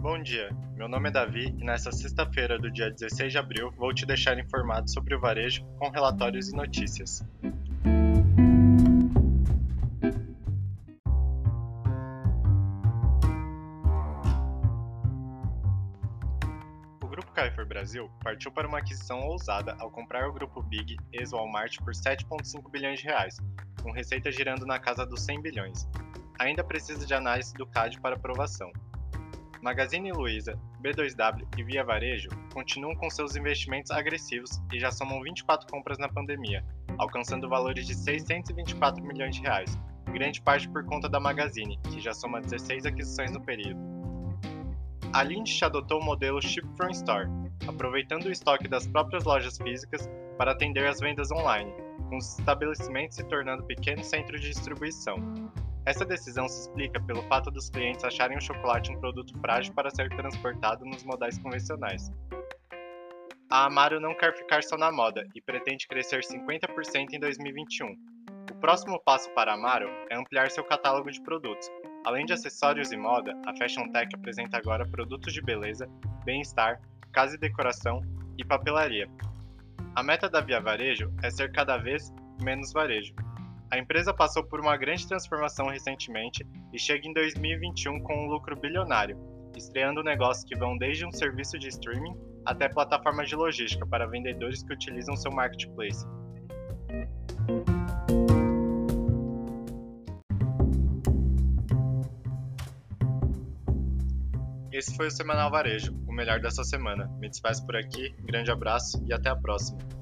Bom dia, meu nome é Davi e nesta sexta-feira do dia 16 de abril vou te deixar informado sobre o varejo com relatórios e notícias. O Grupo Carrefour Brasil partiu para uma aquisição ousada ao comprar o Grupo Big, ex-Walmart, por 7,5 bilhões de reais, com receita girando na casa dos 100 bilhões. Ainda precisa de análise do CAD para aprovação. Magazine Luiza, B2W e Via Varejo continuam com seus investimentos agressivos e já somam 24 compras na pandemia, alcançando valores de 624 milhões de reais, grande parte por conta da Magazine, que já soma 16 aquisições no período. A Lindt adotou o modelo Ship from Store, aproveitando o estoque das próprias lojas físicas para atender as vendas online, com os estabelecimentos se tornando pequenos centros de distribuição. Essa decisão se explica pelo fato dos clientes acharem o chocolate um produto frágil para ser transportado nos modais convencionais. A Amaro não quer ficar só na moda e pretende crescer 50% em 2021. O próximo passo para a Amaro é ampliar seu catálogo de produtos. Além de acessórios e moda, a Fashion Tech apresenta agora produtos de beleza, bem-estar, casa e decoração e papelaria. A meta da Via Varejo é ser cada vez menos varejo. A empresa passou por uma grande transformação recentemente e chega em 2021 com um lucro bilionário, estreando negócios que vão desde um serviço de streaming até plataformas de logística para vendedores que utilizam seu marketplace. Esse foi o Semanal Varejo, o melhor dessa semana. Me despeço por aqui, grande abraço e até a próxima.